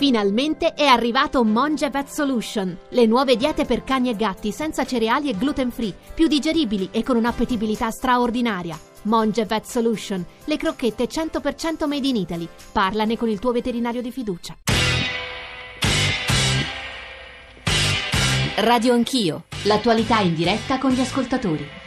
Finalmente è arrivato Monge Vet Solution, le nuove diete per cani e gatti senza cereali e gluten free, più digeribili e con un'appetibilità straordinaria. Monge Vet Solution, le crocchette 100% made in Italy. Parlane con il tuo veterinario di fiducia. Radio Anch'io, l'attualità in diretta con gli ascoltatori.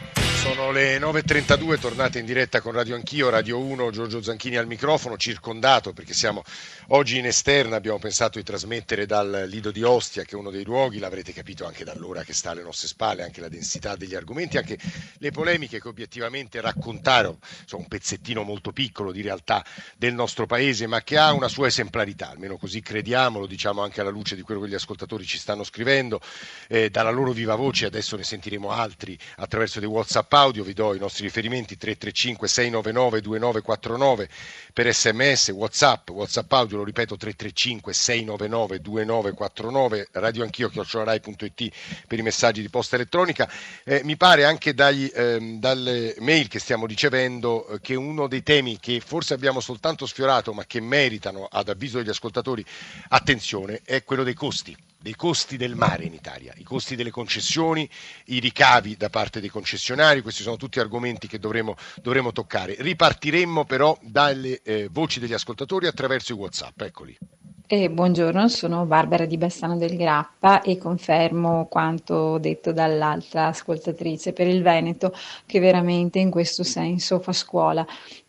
Sono le 9.32, tornate in diretta con Radio Anch'io, Radio 1, Giorgio Zanchini al microfono, circondato perché siamo oggi in esterna, abbiamo pensato di trasmettere dal Lido di Ostia, che è uno dei luoghi, l'avrete capito anche dall'ora che sta alle nostre spalle, anche la densità degli argomenti, anche le polemiche che obiettivamente raccontarono, sono un pezzettino molto piccolo di realtà del nostro paese, ma che ha una sua esemplarità, almeno così crediamo, lo diciamo anche alla luce di quello che gli ascoltatori ci stanno scrivendo, eh, dalla loro viva voce, adesso ne sentiremo altri attraverso dei WhatsApp audio, vi do i nostri riferimenti 335 699 2949 per sms, whatsapp, whatsapp audio, lo ripeto 335 699 2949, radio anch'io, chiocciolarai.it per i messaggi di posta elettronica. Eh, mi pare anche dagli, ehm, dalle mail che stiamo ricevendo eh, che uno dei temi che forse abbiamo soltanto sfiorato ma che meritano ad avviso degli ascoltatori attenzione è quello dei costi dei costi del mare in Italia, i costi delle concessioni, i ricavi da parte dei concessionari, questi sono tutti argomenti che dovremo, dovremo toccare. Ripartiremmo però dalle eh, voci degli ascoltatori attraverso i Whatsapp, eccoli. Eh, buongiorno, sono Barbara di Bassano del Grappa e confermo quanto detto dall'altra ascoltatrice per il Veneto che veramente in questo senso fa scuola.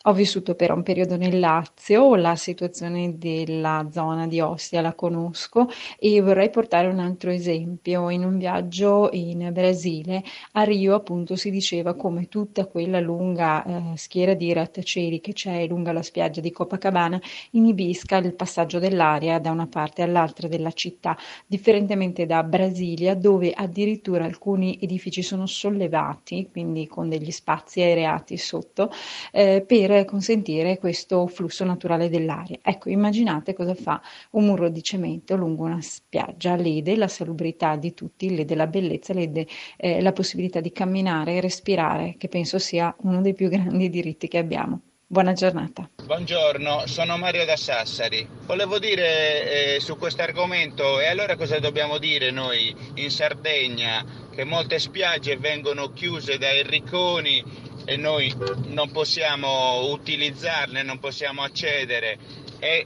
Ho vissuto per un periodo nel Lazio, la situazione della zona di Ostia la conosco e vorrei portare un altro esempio. In un viaggio in Brasile, a Rio appunto si diceva come tutta quella lunga eh, schiera di rattacieli che c'è lungo la spiaggia di Copacabana inibisca il passaggio dell'aria da una parte all'altra della città, differentemente da Brasilia dove addirittura alcuni edifici sono sollevati, quindi con degli spazi aereati sotto, eh, per consentire questo flusso naturale dell'aria. Ecco, immaginate cosa fa un muro di cemento lungo una spiaggia, lede la salubrità di tutti, lede la bellezza, lede eh, la possibilità di camminare e respirare, che penso sia uno dei più grandi diritti che abbiamo. Buona giornata. Buongiorno, sono Mario da Sassari. Volevo dire eh, su questo argomento, e allora cosa dobbiamo dire noi in Sardegna? Che molte spiagge vengono chiuse dai ricconi e noi non possiamo utilizzarle, non possiamo accedere. È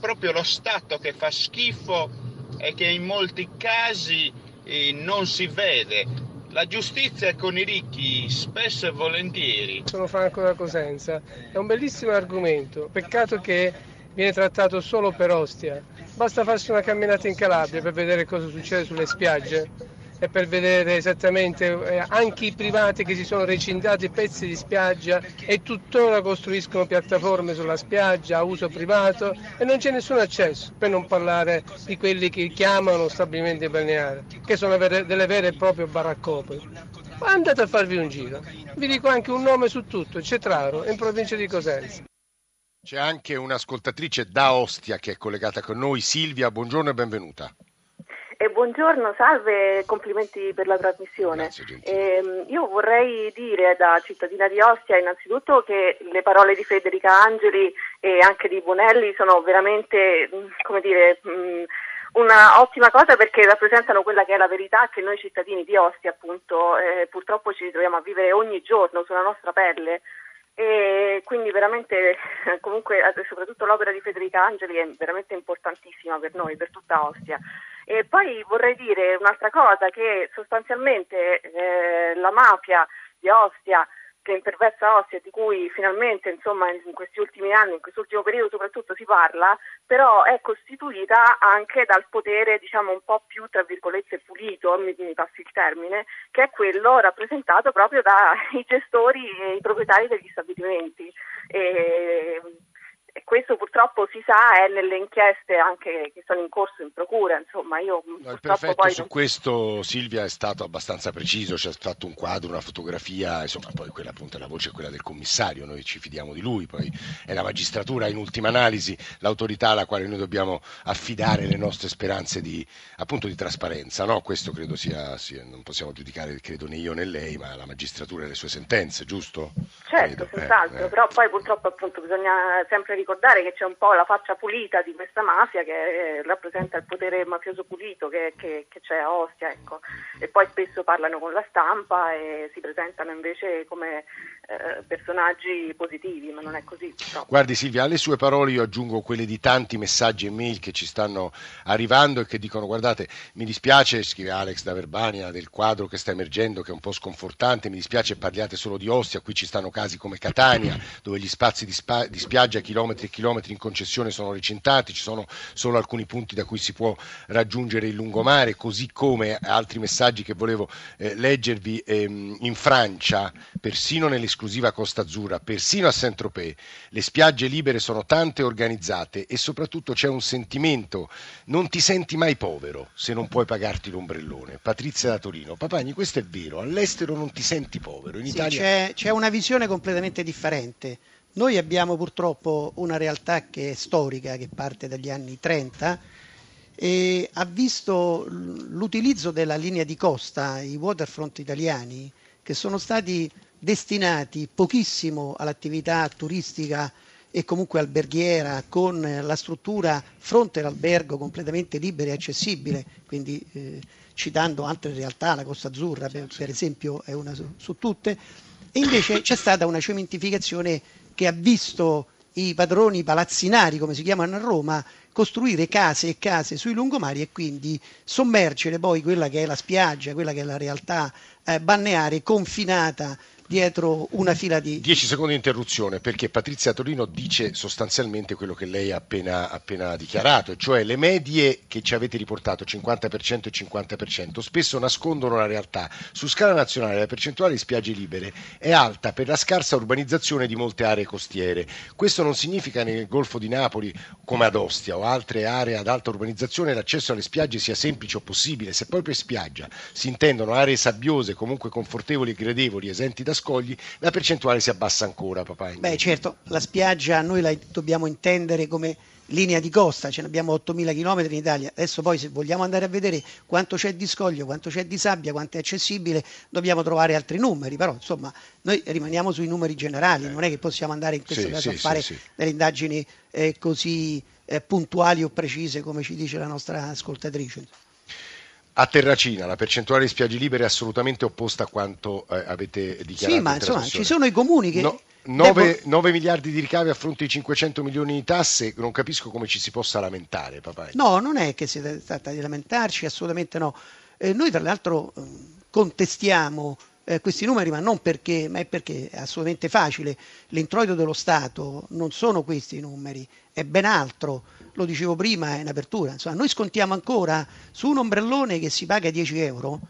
proprio lo Stato che fa schifo e che in molti casi eh, non si vede. La giustizia è con i ricchi, spesso e volentieri. Sono Franco da Cosenza, è un bellissimo argomento, peccato che viene trattato solo per Ostia. Basta farsi una camminata in Calabria per vedere cosa succede sulle spiagge e per vedere esattamente eh, anche i privati che si sono recintati pezzi di spiaggia e tuttora costruiscono piattaforme sulla spiaggia a uso privato e non c'è nessun accesso, per non parlare di quelli che chiamano stabilimenti balneari, che sono delle vere e proprie baraccopoli. Andate a farvi un giro. Vi dico anche un nome su tutto, Cetraro, in provincia di Cosenza. C'è anche un'ascoltatrice da Ostia che è collegata con noi, Silvia, buongiorno e benvenuta. E buongiorno, salve, complimenti per la trasmissione. Eh, io vorrei dire da cittadina di Ostia innanzitutto che le parole di Federica Angeli e anche di Bonelli sono veramente, mm, come dire, mm, una ottima cosa perché rappresentano quella che è la verità che noi cittadini di Ostia appunto eh, purtroppo ci ritroviamo a vivere ogni giorno sulla nostra pelle e quindi veramente comunque soprattutto l'opera di Federica Angeli è veramente importantissima per noi, per tutta Ostia. E poi vorrei dire un'altra cosa, che sostanzialmente eh, la mafia di Ostia che imperversa Ostia di cui finalmente insomma in questi ultimi anni, in quest'ultimo periodo soprattutto si parla, però è costituita anche dal potere diciamo un po' più tra virgolette pulito, mi, mi passi il termine, che è quello rappresentato proprio dai gestori e i proprietari degli stabilimenti. E questo purtroppo si sa è nelle inchieste anche che sono in corso in procura, insomma io no, Il prefetto poi... su questo Silvia è stato abbastanza preciso, ci ha fatto un quadro, una fotografia, insomma poi quella appunto la voce è quella del commissario, noi ci fidiamo di lui, poi è la magistratura in ultima analisi l'autorità alla quale noi dobbiamo affidare le nostre speranze di, appunto, di trasparenza, no? questo credo sia, sia, non possiamo giudicare credo né io né lei, ma la magistratura e le sue sentenze, giusto? Certo, credo. senz'altro, eh, eh. però poi purtroppo appunto bisogna sempre ricordare che c'è un po' la faccia pulita di questa mafia che eh, rappresenta il potere mafioso pulito che, che, che c'è a Ostia, ecco. e poi spesso parlano con la stampa e si presentano invece come eh, personaggi positivi, ma non è così. No. Guardi Silvia, alle sue parole io aggiungo quelle di tanti messaggi e mail che ci stanno arrivando e che dicono guardate, mi dispiace, scrive Alex da Verbania, del quadro che sta emergendo che è un po' sconfortante, mi dispiace parliate solo di Ostia, qui ci stanno casi come Catania, dove gli spazi di, spa- di spiaggia chilometri e chilometri in concessione sono recintati, ci sono solo alcuni punti da cui si può raggiungere il lungomare, così come altri messaggi che volevo eh, leggervi ehm, in Francia, persino nelle esclusiva Costa Azzurra, persino a Saint-Tropez. Le spiagge libere sono tante e organizzate e soprattutto c'è un sentimento, non ti senti mai povero se non puoi pagarti l'ombrellone. Patrizia da Torino, Papagni, questo è vero, all'estero non ti senti povero. In sì, Italia... c'è, c'è una visione completamente differente. Noi abbiamo purtroppo una realtà che è storica, che parte dagli anni 30 e ha visto l'utilizzo della linea di costa, i waterfront italiani, che sono stati destinati pochissimo all'attività turistica e comunque alberghiera con la struttura fronte all'albergo completamente libera e accessibile, quindi eh, citando altre realtà, la Costa Azzurra per, per esempio è una su, su tutte, e invece c'è stata una cementificazione che ha visto i padroni palazzinari, come si chiamano a Roma, costruire case e case sui lungomari e quindi sommergere poi quella che è la spiaggia, quella che è la realtà eh, balneare confinata dietro una fila di... 10 secondi di interruzione perché Patrizia Torino dice sostanzialmente quello che lei ha appena, appena dichiarato, cioè le medie che ci avete riportato, 50% e 50%, spesso nascondono la realtà. Su scala nazionale la percentuale di spiagge libere è alta per la scarsa urbanizzazione di molte aree costiere. Questo non significa nel Golfo di Napoli, come ad Ostia o altre aree ad alta urbanizzazione, l'accesso alle spiagge sia semplice o possibile. Se poi per spiaggia si intendono aree sabbiose, comunque confortevoli e gradevoli, esenti da scogli, la percentuale si abbassa ancora, papà. Beh, certo, la spiaggia noi la dobbiamo intendere come linea di costa, ce ne abbiamo 8.000 km in Italia. Adesso poi se vogliamo andare a vedere quanto c'è di scoglio, quanto c'è di sabbia, quanto è accessibile, dobbiamo trovare altri numeri, però insomma noi rimaniamo sui numeri generali, non è che possiamo andare in questo Sì, caso sì, a fare sì, delle indagini eh, così eh, puntuali o precise come ci dice la nostra ascoltatrice. A Terracina la percentuale di spiagge libere è assolutamente opposta a quanto eh, avete dichiarato. Sì, ma in insomma ci sono i comuni che... No, debbono- 9, miliardi di ricavi a fronte di 500 milioni di tasse, non capisco come ci si possa lamentare, papà. No, non è che si tratta di lamentarci, assolutamente no. Eh, noi tra l'altro eh, contestiamo eh, questi numeri, ma non perché, ma è perché è assolutamente facile. L'introito dello Stato non sono questi i numeri, è ben altro. Lo dicevo prima in apertura. Insomma, noi scontiamo ancora su un ombrellone che si paga 10 euro.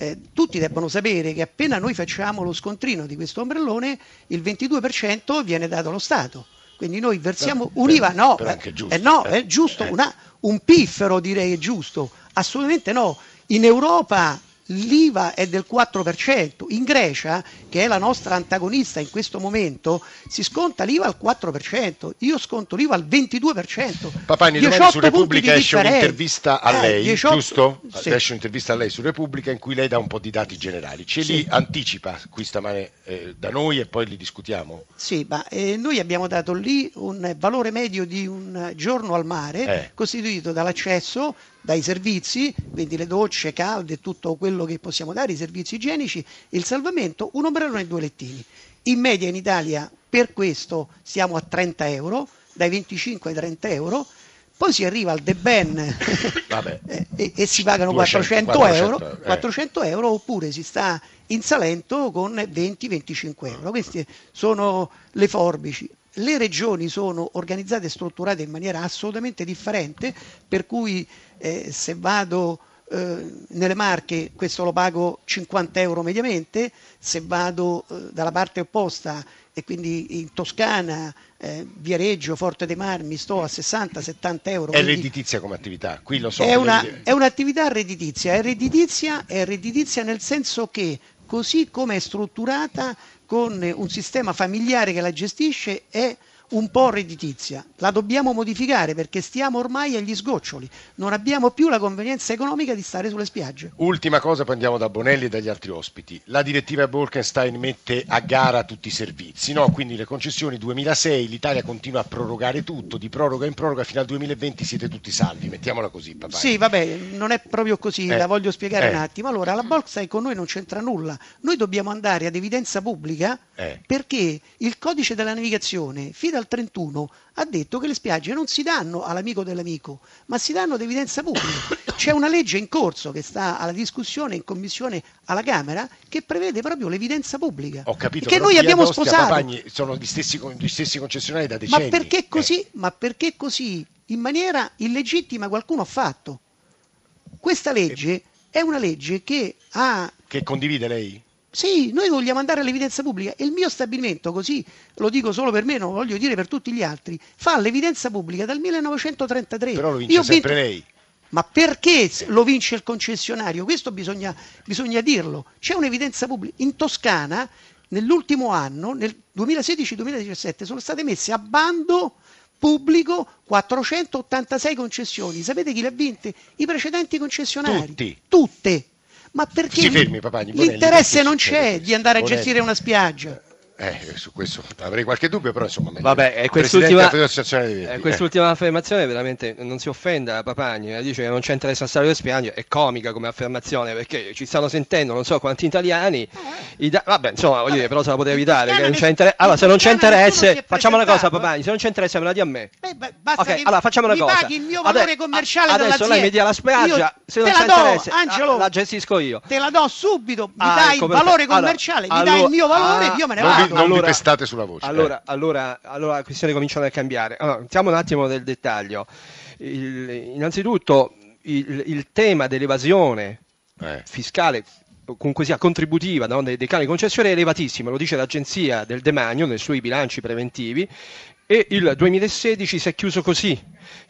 eh, tutti debbono sapere che appena noi facciamo lo scontrino di questo ombrellone, il 22% viene dato allo Stato. Quindi noi versiamo Però- un'IVA, no, però è eh, giusto, eh, no, eh. è giusto, Eh. una- un piffero direi è giusto, assolutamente no. In Europa l'IVA è del 4%, in Grecia, che è la nostra antagonista in questo momento, si sconta l'IVA al 4%, io sconto l'IVA al 22%. Papani, domani 18 su Repubblica esce un'intervista a Eh, lei, 18 giusto? sì. Esce un'intervista a lei su Repubblica in cui lei dà un po' di dati generali. Ce li Sì. anticipa qui stamane eh, da noi e poi li discutiamo? Sì, ma eh, noi abbiamo dato lì un valore medio di un giorno al mare Eh. costituito dall'accesso, dai servizi, quindi le docce calde tutto quello che possiamo dare, i servizi igienici, il salvamento, un ombrellone e due lettini. In media in Italia per questo siamo a 30 euro, dai 25 ai 30 euro, poi si arriva al The Ben Vabbè. eh, e, e si pagano 200, 400, 400 euro, eh. 400 euro oppure si sta in Salento con 20-25 euro. Queste sono le forbici. Le regioni sono organizzate e strutturate in maniera assolutamente differente, per cui eh, se vado eh, nelle Marche questo lo pago 50 euro mediamente, se vado eh, dalla parte opposta e quindi in Toscana, eh, Viareggio, Forte dei Marmi, sto a 60-70 euro. È redditizia come attività, qui lo so. è, una- è un'attività redditizia, è redditizia, è redditizia nel senso che così come è strutturata con un sistema familiare che la gestisce è un po' redditizia, la dobbiamo modificare perché stiamo ormai agli sgoccioli, non abbiamo più la convenienza economica di stare sulle spiagge. Ultima cosa, poi andiamo da Bonelli e dagli altri ospiti. La direttiva Bolkenstein mette a gara tutti i servizi, no? quindi le concessioni 2006, l'Italia continua a prorogare tutto, di proroga in proroga fino al 2020 siete tutti salvi, mettiamola così. Papà. Sì, vabbè, non è proprio così, eh, la voglio spiegare eh. un attimo. Allora, la Bolkenstein con noi non c'entra nulla, noi dobbiamo andare ad evidenza pubblica eh. perché il codice della navigazione, fino al 31 ha detto che le spiagge non si danno all'amico dell'amico, ma si danno ad evidenza pubblica. C'è una legge in corso che sta alla discussione in commissione alla Camera che prevede proprio l'evidenza pubblica. Ho capito, che noi abbiamo Ostia, sposato. Papagni sono gli stessi, gli stessi, concessionari da decenni. Ma perché così? Eh. Ma perché così? In maniera illegittima qualcuno ha fatto. Questa legge è una legge che ha... Che condivide lei? Sì, noi vogliamo andare all'evidenza pubblica e il mio stabilimento, così lo dico solo per me, non voglio dire per tutti gli altri, fa l'evidenza pubblica dal 1933. Però lo vince Io sempre vinto... lei. Ma perché lo vince il concessionario? Questo bisogna, bisogna dirlo. C'è un'evidenza pubblica. In Toscana, nell'ultimo anno, nel 2016-2017, sono state messe a bando pubblico 486 concessioni. Sapete chi le ha vinte? I precedenti concessionari. Tutti. Tutte. Ma perché fermi, Papagni, l'interesse non c'è di andare a gestire una spiaggia? Eh, su questo avrei qualche dubbio, però insomma. Vabbè, è quest'ultima, è quest'ultima eh. affermazione veramente non si offenda Papagni, eh, dice che non c'è interesse a stare spiagge, è comica come affermazione perché ci stanno sentendo non so quanti italiani. Eh. Da- vabbè, insomma, voglio dire, però se la poteva evitare. Che non c'è inter- allora, se non c'è interesse, facciamo una cosa, Papagni, se non c'è interesse me la dia a me. Eh, beh, basta ok, allora facciamo una cosa. il mio valore commerciale adesso lei mi dia la spiaggia, io se non c'è do, interesse, Angelo, la gestisco io. Te la do subito, mi ah, dai ecco il valore commerciale, mi dai il mio valore, ah, io me ne vado non allora, vi pestate sulla voce. Allora, eh. allora, allora la questione comincia a cambiare. Allora, entriamo un attimo nel dettaglio. Il, innanzitutto il, il, tema dell'evasione eh. fiscale comunque sia contributiva no, dei, dei di concessione è elevatissimo, lo dice l'agenzia del demanio nei suoi bilanci preventivi e il 2016 si è chiuso così,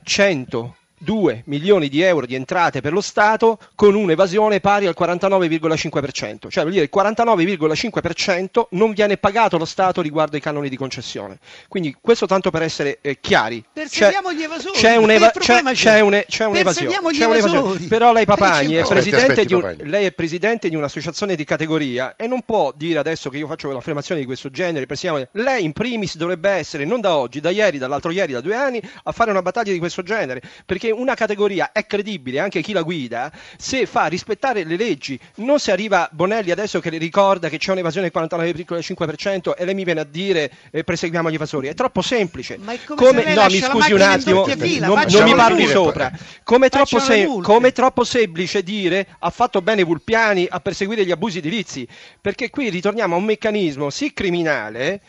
100 2 milioni di euro di entrate per lo Stato con un'evasione pari al 49,5%, cioè vuol dire il 49,5% non viene pagato lo Stato riguardo ai canoni di concessione. Quindi questo tanto per essere eh, chiari. Perseguiamo gli evasori. C'è, un'eva- c'è, c'è, un, c'è un'evasione. C'è un'evasione. Però lei Papagni è, presidente di un, lei è presidente di un'associazione di categoria e non può dire adesso che io faccio un'affermazione di questo genere, lei in primis dovrebbe essere non da oggi, da ieri, dall'altro ieri, da due anni a fare una battaglia di questo genere, perché perché una categoria è credibile, anche chi la guida, se fa rispettare le leggi, non se arriva Bonelli adesso che le ricorda che c'è un'evasione del 49,5% e lei mi viene a dire eh, perseguiamo gli evasori, è troppo semplice. Ma come, come no, mi scusi un attimo, fila, non, non mi parli sopra. Come è troppo, sem- come troppo semplice dire ha fatto bene Vulpiani a perseguire gli abusi edilizi, perché qui ritorniamo a un meccanismo sì criminale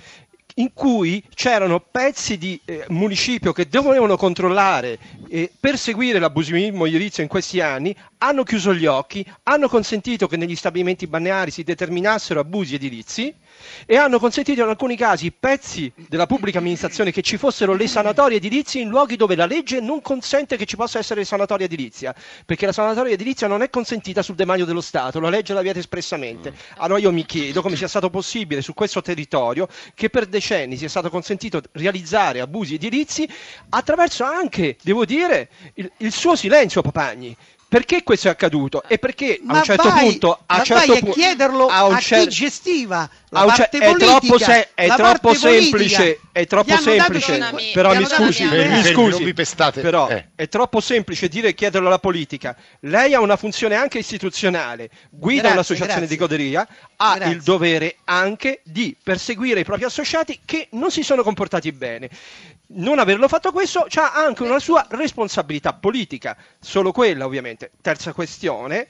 in cui c'erano pezzi di eh, municipio che dovevano controllare e perseguire l'abusivismo edilizio in questi anni, hanno chiuso gli occhi, hanno consentito che negli stabilimenti balneari si determinassero abusi edilizi e hanno consentito in alcuni casi pezzi della pubblica amministrazione che ci fossero le sanatorie edilizie in luoghi dove la legge non consente che ci possa essere sanatoria edilizia, perché la sanatoria edilizia non è consentita sul demanio dello Stato, la legge la vieta espressamente. Allora io mi chiedo come sia stato possibile su questo territorio che per decenni sia stato consentito realizzare abusi edilizi attraverso anche, devo dire, il, il suo silenzio, Papagni. Perché questo è accaduto? E perché ma a un certo vai, punto a, certo pu- chiederlo a, a cer- chi gestiva la parte è politica, troppo, se- è troppo semplice, è troppo semplice, dato, però mi scusi, mi scusi, però eh. è troppo semplice dire chiederlo alla politica. Lei ha una funzione anche istituzionale, guida grazie, un'associazione grazie. di goderia, ha Grazie. il dovere anche di perseguire i propri associati che non si sono comportati bene. Non averlo fatto questo ha anche una sua responsabilità politica, solo quella ovviamente. Terza questione,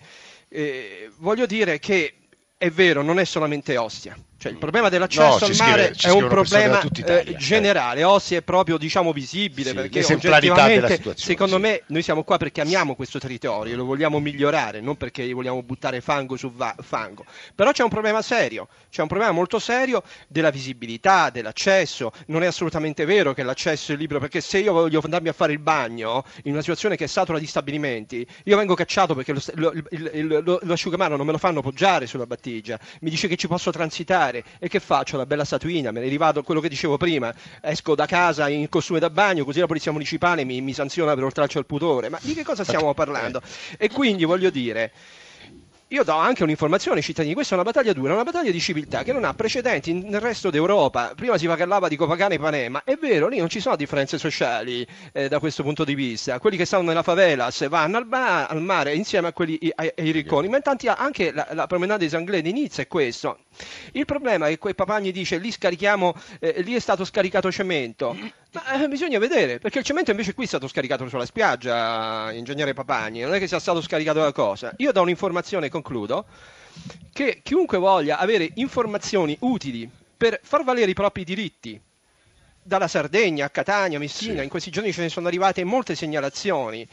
eh, voglio dire che è vero, non è solamente Ostia. Cioè, il problema dell'accesso No, al mare scrive- è un problema Italia, eh, generale. Ostia è proprio diciamo visibile Sì, perché oggettivamente, secondo sì. me, noi siamo qua perché amiamo questo territorio, lo vogliamo migliorare, non perché vogliamo buttare fango su va- fango. Però c'è un problema serio, c'è un problema molto serio della visibilità, dell'accesso. Non è assolutamente vero che l'accesso è libero, perché se io voglio andarmi a fare il bagno in una situazione che è satura di stabilimenti, io vengo cacciato perché lo, lo- il- lo- l'asciugamano non me lo fanno poggiare sulla battigia, mi dice che ci posso transitare. Fare. E che faccio? La bella statuina, me ne rivado quello che dicevo prima, esco da casa in costume da bagno, così la polizia municipale mi, mi sanziona per oltraccio al pudore. Ma di che cosa stiamo parlando? E quindi voglio dire io do anche un'informazione ai cittadini, questa è una battaglia dura, una battaglia di civiltà che non ha precedenti nel resto d'Europa. Prima si parlava di Copacabana e Panema, è vero, lì non ci sono differenze sociali eh, da questo punto di vista. Quelli che stanno nella favela se vanno al, ba- al mare insieme a quelli ai, ai ricconi, ma intanto anche la, la promenade di Sanglè di Nizza è questo. Il problema è che quel Papagni dice lì scarichiamo, eh, lì è stato scaricato cemento, ma eh, bisogna vedere, perché il cemento invece qui è stato scaricato sulla spiaggia, ingegnere Papagni, non è che sia stato scaricato la cosa. Io do un'informazione, concludo, che chiunque voglia avere informazioni utili per far valere i propri diritti, dalla Sardegna a Catania, Messina, sì. in questi giorni ce ne sono arrivate molte segnalazioni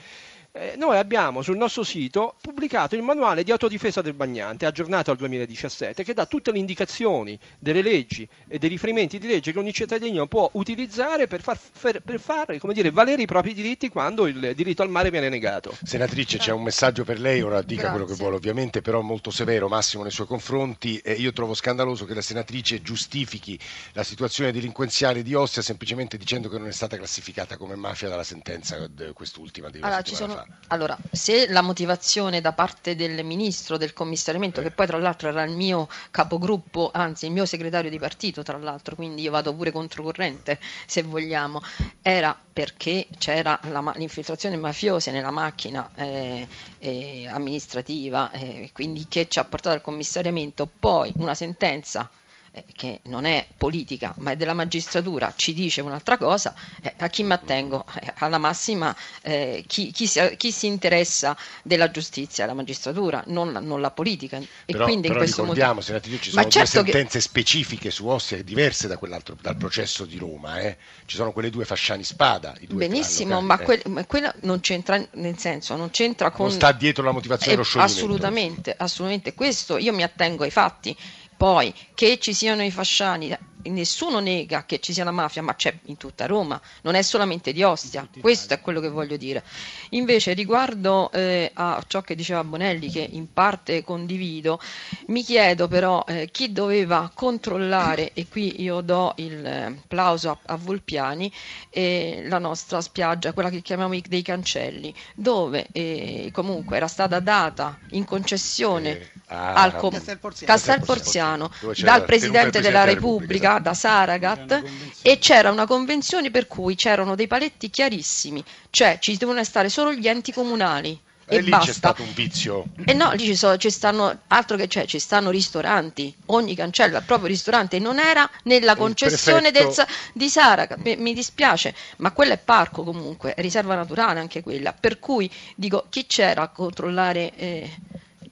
eh, noi abbiamo sul nostro sito pubblicato il manuale di autodifesa del bagnante, aggiornato al 2017, che dà tutte le indicazioni delle leggi e dei riferimenti di legge che ogni cittadino può utilizzare per far, per, per far dire, valere i propri diritti quando il diritto al mare viene negato. Senatrice, c'è un messaggio per lei, ora dica Grazie. quello che vuole, ovviamente, però molto severo, Massimo, nei suoi confronti. Eh, io trovo scandaloso che la senatrice giustifichi la situazione delinquenziale di Ostia semplicemente dicendo che non è stata classificata come mafia dalla sentenza quest'ultima di allora, ci sono, fa. Allora, se la motivazione da parte del ministro del commissariamento, che poi tra l'altro era il mio capogruppo, anzi il mio segretario di partito, tra l'altro, quindi io vado pure controcorrente se vogliamo, era perché c'era la, l'infiltrazione mafiosa nella macchina eh, eh, amministrativa, eh, quindi che ci ha portato al commissariamento, poi una sentenza eh, che non è politica ma è della magistratura, ci dice un'altra cosa, eh, a chi mi attengo? Eh, alla massima eh, chi, chi, si, chi, si, interessa della giustizia, la magistratura, non la, non la politica. E però, quindi però in questo ricordiamo, motivo... senatrice, ci sono certo due sentenze che... specifiche su Ostia diverse da dal processo di Roma, eh. ci sono quelle due fasciani spada. Benissimo, ma, que- ma, quella non c'entra, nel senso, non c'entra con... Non sta dietro la motivazione dello scioglimento. Assolutamente, assolutamente, questo io mi attengo ai fatti poi che ci siano i fasciani, nessuno nega che ci sia la mafia, ma c'è in tutta Roma, non è solamente di Ostia, questo è quello che voglio dire. Invece riguardo eh, a ciò che diceva Bonelli, che in parte condivido, mi chiedo però eh, chi doveva controllare, e qui io do il eh, plauso a, a Volpiani, eh, la nostra spiaggia, quella che chiamiamo dei cancelli, dove eh, comunque era stata data in concessione eh, ah, al com- Castelporziano, Castelporziano dal Presidente della Repubblica, da Saragat, e c'era una convenzione per cui c'erano dei paletti chiarissimi, cioè ci devono stare solo gli enti comunali. E, e lì basta. c'è stato un vizio. E no, lì ci, so, ci stanno, altro che c'è, ci stanno ristoranti, ogni cancello ha proprio ristorante, non era nella concessione del, di Sara, mi, mi, dispiace, ma quella è parco comunque, è riserva naturale anche quella, per cui dico chi c'era a controllare... Eh,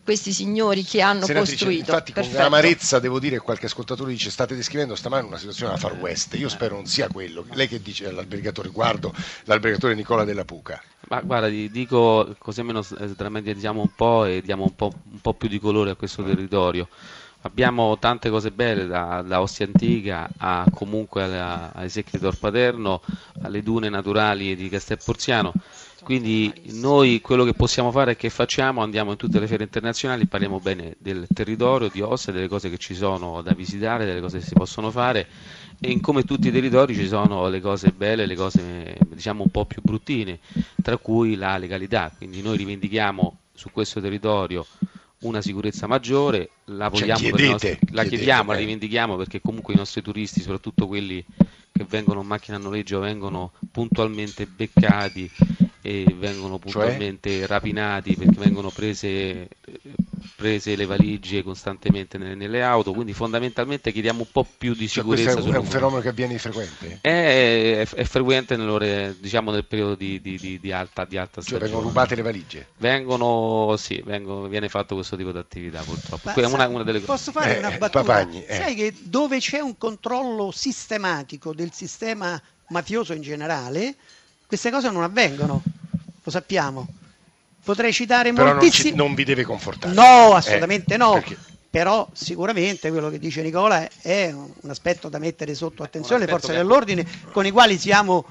questi signori che hanno Senatrice, costruito. Infatti, Perfetto. con amarezza devo dire, qualche ascoltatore dice: state descrivendo stamane una situazione da far west. Io spero non sia quello. Lei che dice all'albergatore, guardo l'albergatore Nicola della Puca. Ma guarda, dico così almeno sdrammatizziamo un po' e diamo un po', un po', più di colore a questo territorio. Abbiamo tante cose belle, da, da Ostia Antica a comunque ai secchi di Tor Paterno, alle dune naturali di Castel Porziano quindi noi quello che possiamo fare e che facciamo, andiamo in tutte le fiere internazionali, parliamo bene del territorio di Ostia, delle cose che ci sono da visitare, delle cose che si possono fare e in come tutti i territori ci sono le cose belle, le cose diciamo un po' più bruttine, tra cui la legalità. Quindi noi rivendichiamo su questo territorio una sicurezza maggiore, la, cioè, chiedete, nostri, la chiedete, chiediamo, la rivendichiamo perché comunque i nostri turisti, soprattutto quelli che vengono in macchina a noleggio, vengono puntualmente beccati e vengono cioè? puntualmente cioè? rapinati perché vengono prese, prese, le valigie costantemente nelle, nelle, auto, quindi fondamentalmente chiediamo un po' più di sicurezza. Cioè, questo è un, fenomeno che avviene frequente? È, è, è frequente nell'ore, diciamo, nel periodo di, di, di, di alta, di alta cioè vengono rubate le valigie? Vengono, sì, vengono, viene fatto questo tipo di attività purtroppo. Ma, una, una delle... Posso fare eh, una battuta? Papagni, eh. Sai che dove c'è un controllo sistematico del sistema mafioso in generale, queste cose non avvengono, lo sappiamo. Potrei citare Però moltissimi... non, non vi deve confortare. No, assolutamente eh, no. Perché? Però sicuramente quello che dice Nicola è un aspetto da mettere sotto attenzione le forze che... dell'ordine con i quali siamo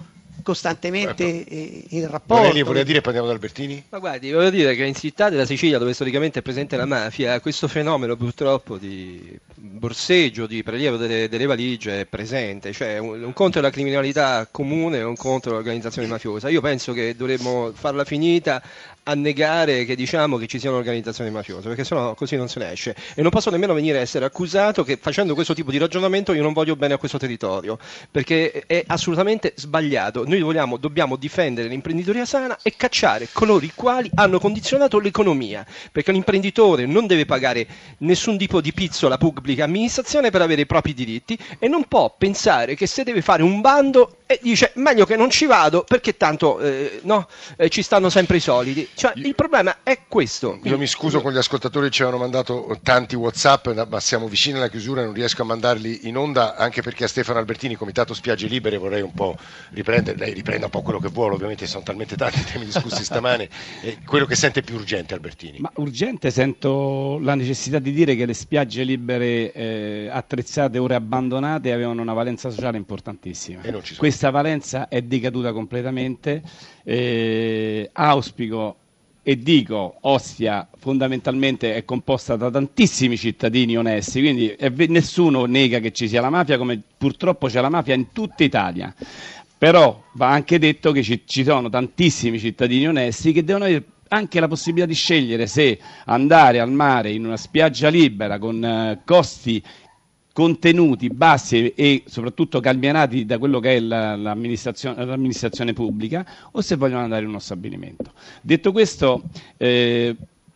costantemente in rapporto. Vorrei, vorrei dire, parliamo da Albertini? Ma guardi, voglio dire che in città della Sicilia, dove storicamente è presente la mafia, questo fenomeno purtroppo di borseggio, di prelievo delle, delle valigie è presente, cioè un, un conto è la criminalità comune e un conto è l'organizzazione mafiosa. Io penso che dovremmo farla finita a negare che diciamo che ci sia un'organizzazione mafiosa, perché sennò così non se ne esce. E non posso nemmeno venire a essere accusato che facendo questo tipo di ragionamento io non voglio bene a questo territorio, perché è assolutamente sbagliato. Noi vogliamo, dobbiamo difendere l'imprenditoria sana e cacciare coloro i quali hanno condizionato l'economia, perché un imprenditore non deve pagare nessun tipo di pizzo alla pubblica amministrazione per avere i propri diritti e non può pensare che se deve fare un bando e dice meglio che non ci vado perché tanto eh, no, eh, ci stanno sempre i soliti. Cioè, il problema è questo. Io mi scuso con gli ascoltatori che ci avevano mandato tanti WhatsApp, ma siamo vicini alla chiusura e non riesco a mandarli in onda, anche perché a Stefano Albertini, Comitato Spiagge Libere, vorrei un po' riprendere, lei riprenda un po' quello che vuole, ovviamente sono talmente tanti i temi discussi stamane, quello che sente più urgente Albertini. Ma urgente sento la necessità di dire che le spiagge libere eh, attrezzate, ora abbandonate, avevano una valenza sociale importantissima. Questa valenza è decaduta completamente. Eh, auspico e dico Ostia fondamentalmente è composta da tantissimi cittadini onesti, quindi nessuno nega che ci sia la mafia come purtroppo c'è la mafia in tutta Italia. Però va anche detto che ci, ci sono tantissimi cittadini onesti che devono avere anche la possibilità di scegliere se andare al mare in una spiaggia libera con eh, costi contenuti bassi e soprattutto calmianati da quello che è la, l'amministrazione, l'amministrazione, pubblica o se vogliono andare in uno stabilimento. Detto questo, eh,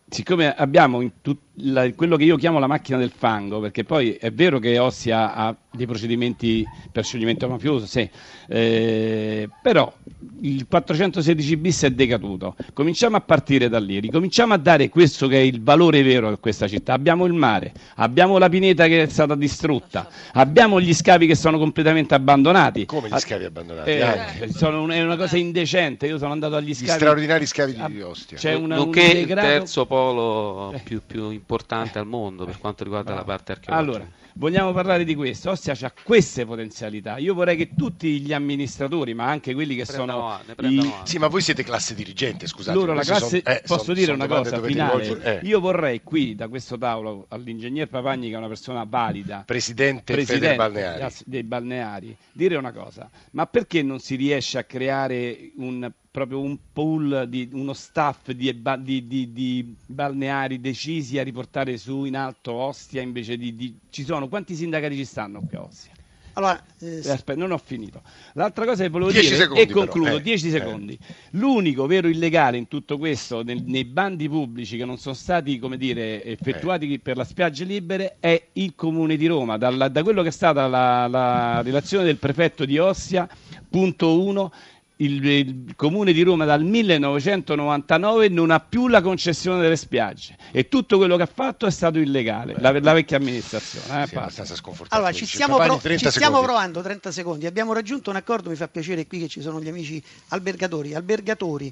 siccome abbiamo tut- la, quello che io chiamo la macchina del fango, perché poi è vero che Ossia ha dei procedimenti per scioglimento mafioso, sì, eh, però il 416 bis è decaduto. Cominciamo a partire da lì, ricominciamo a dare questo che è il valore vero di questa città. Abbiamo il mare, abbiamo la pineta che è stata distrutta, abbiamo gli scavi che sono completamente abbandonati. Come gli scavi abbandonati? Eh, sono, è una cosa indecente. Io sono andato agli scavi. Gli straordinari scavi di Ostia. C'è una, Nonché un degrado... il terzo polo più, più importante al mondo per quanto riguarda la parte archeologica. Allora, vogliamo parlare di questo. Ostia ha queste potenzialità. Io vorrei che tutti gli amministratori, ma anche quelli che sono. I... Sì, ma voi siete classe dirigente, scusate. Loro, la classe... Sono... Eh, posso son, dire son una cosa finale? Eh. Io vorrei qui, da questo tavolo, all'ingegner Papagni, che è una persona valida, presidente, presidente balneari. dei balneari, dire una cosa. Ma perché non si riesce a creare un proprio un pool, di, uno staff di, di, di, balneari decisi a riportare su in alto Ostia invece di, Ci sono, quanti sindacati ci stanno qui a Ostia? Allora, eh, eh, aspetta, non ho finito. L'altra cosa che volevo dire, secondi, e concludo, 10 eh, secondi. Eh. L'unico vero illegale in tutto questo, nel, nei bandi pubblici che non sono stati, come dire, effettuati eh. per le spiagge libere, è il Comune di Roma. Dalla, da quello che è stata la, la relazione del prefetto di Ostia, punto 1, il, il, comune di Roma dal 1999 non ha più la concessione delle spiagge e tutto quello che ha fatto è stato illegale, la, la, vecchia amministrazione. Eh, sì, abbastanza sconfortante. Allora, ci stiamo, pro- ci stiamo provando 30 secondi, abbiamo raggiunto un accordo, mi fa piacere qui che ci sono gli amici albergatori, albergatori,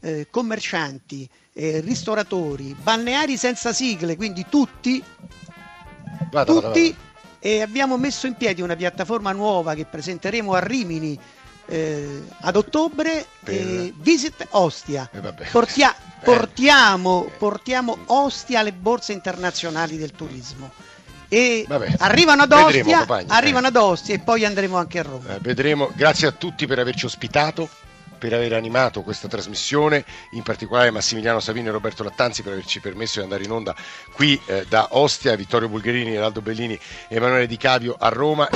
eh, commercianti, eh, ristoratori, balneari senza sigle, quindi tutti, vada, tutti vada, vada. e abbiamo messo in piedi una piattaforma nuova che presenteremo a Rimini eh, ad ottobre eh, Visit Ostia. Eh, Portia- eh. portiamo, portiamo Ostia alle borse internazionali del turismo. E vabbè, arrivano, ad Ostia, vedremo, arrivano ad Ostia e poi andremo anche a Roma. Eh, vedremo. Grazie a tutti per averci ospitato per aver animato questa trasmissione, in particolare Massimiliano Savini e Roberto Lattanzi per averci permesso di andare in onda qui eh, da Ostia, Vittorio Bulgherini, Aldo Bellini e Emanuele Di Cavio a Roma.